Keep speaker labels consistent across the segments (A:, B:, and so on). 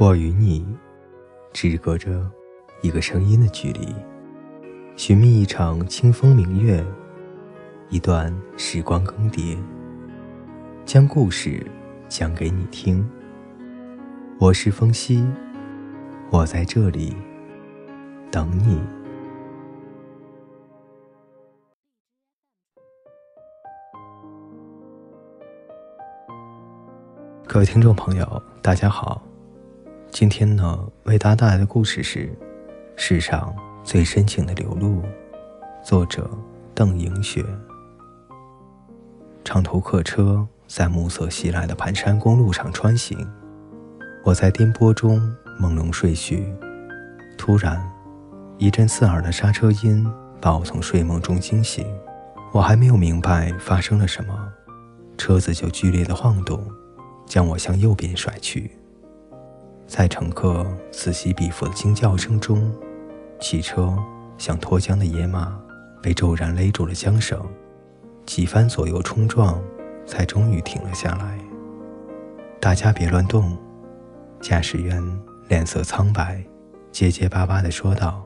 A: 我与你只隔着一个声音的距离，寻觅一场清风明月，一段时光更迭，将故事讲给你听。我是风夕，我在这里等你。各位听众朋友，大家好。今天呢，为大家带来的故事是《世上最深情的流露》，作者邓莹雪。长途客车在暮色袭来的盘山公路上穿行，我在颠簸中朦胧睡去。突然，一阵刺耳的刹车音把我从睡梦中惊醒。我还没有明白发生了什么，车子就剧烈的晃动，将我向右边甩去。在乘客此起彼伏的惊叫声中，汽车像脱缰的野马，被骤然勒住了缰绳，几番左右冲撞，才终于停了下来。大家别乱动，驾驶员脸色苍白，结结巴巴地说道：“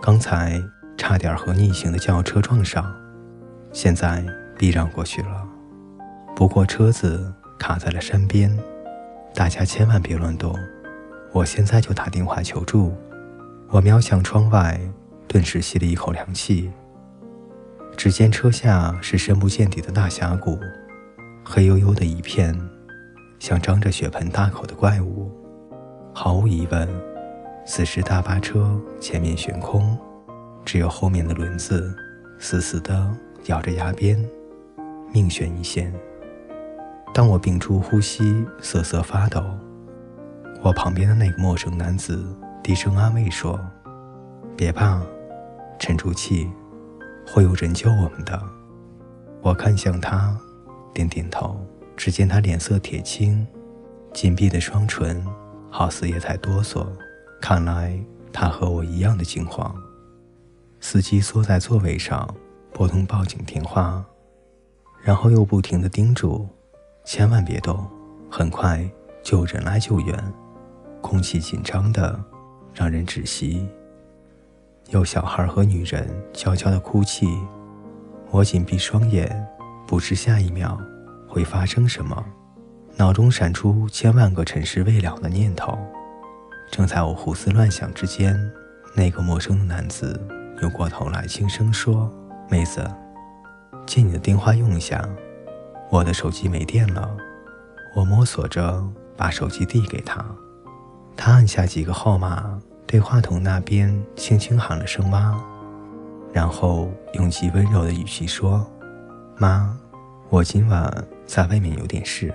A: 刚才差点和逆行的轿车撞上，现在避让过去了，不过车子卡在了山边。”大家千万别乱动！我现在就打电话求助。我瞄向窗外，顿时吸了一口凉气。只见车下是深不见底的大峡谷，黑黝黝的一片，像张着血盆大口的怪物。毫无疑问，此时大巴车前面悬空，只有后面的轮子死死地咬着崖边，命悬一线。当我屏住呼吸，瑟瑟发抖，我旁边的那个陌生男子低声安慰说：“别怕，沉住气，会有人救我们的。”我看向他，点点头。只见他脸色铁青，紧闭的双唇好似也在哆嗦。看来他和我一样的惊慌。司机缩在座位上，拨通报警电话，然后又不停地叮嘱。千万别动，很快就有人来救援。空气紧张的让人窒息，有小孩和女人悄悄的哭泣。我紧闭双眼，不知下一秒会发生什么，脑中闪出千万个尘世未了的念头。正在我胡思乱想之间，那个陌生的男子扭过头来，轻声说：“妹子，借你的电话用一下。”我的手机没电了，我摸索着把手机递给他，他按下几个号码，对话筒那边轻轻喊了声“妈”，然后用极温柔的语气说：“妈，我今晚在外面有点事，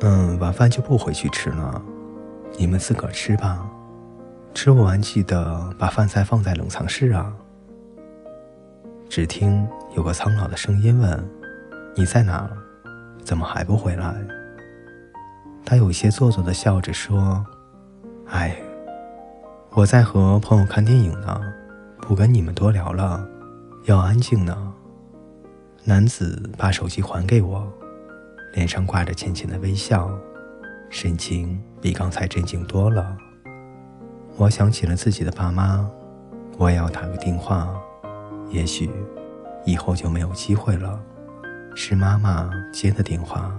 A: 嗯，晚饭就不回去吃了，你们自个儿吃吧，吃不完记得把饭菜放在冷藏室啊。”只听有个苍老的声音问。你在哪？怎么还不回来？他有些做作的笑着说：“哎，我在和朋友看电影呢，不跟你们多聊了，要安静呢。”男子把手机还给我，脸上挂着浅浅的微笑，神情比刚才镇静多了。我想起了自己的爸妈，我也要打个电话，也许以后就没有机会了。是妈妈接的电话，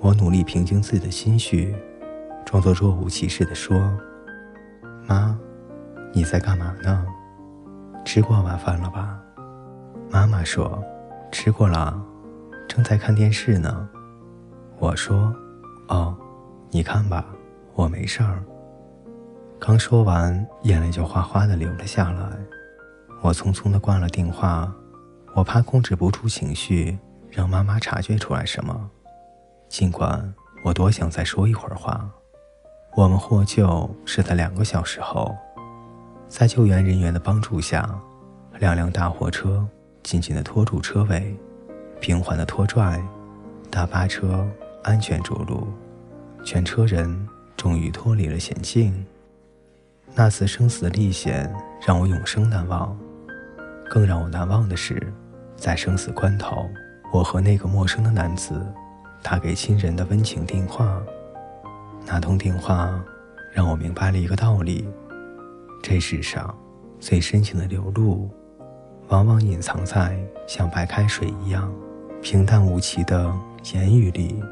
A: 我努力平静自己的心绪，装作若无其事地说：“妈，你在干嘛呢？吃过晚饭了吧？”妈妈说：“吃过了，正在看电视呢。”我说：“哦，你看吧，我没事儿。”刚说完，眼泪就哗哗地流了下来。我匆匆地挂了电话，我怕控制不住情绪。让妈妈察觉出来什么？尽管我多想再说一会儿话。我们获救是在两个小时后，在救援人员的帮助下，两辆大货车紧紧地拖住车尾，平缓地拖拽，大巴车安全着陆，全车人终于脱离了险境。那次生死的历险让我永生难忘。更让我难忘的是，在生死关头。我和那个陌生的男子打给亲人的温情电话，那通电话让我明白了一个道理：这世上最深情的流露，往往隐藏在像白开水一样平淡无奇的言语里。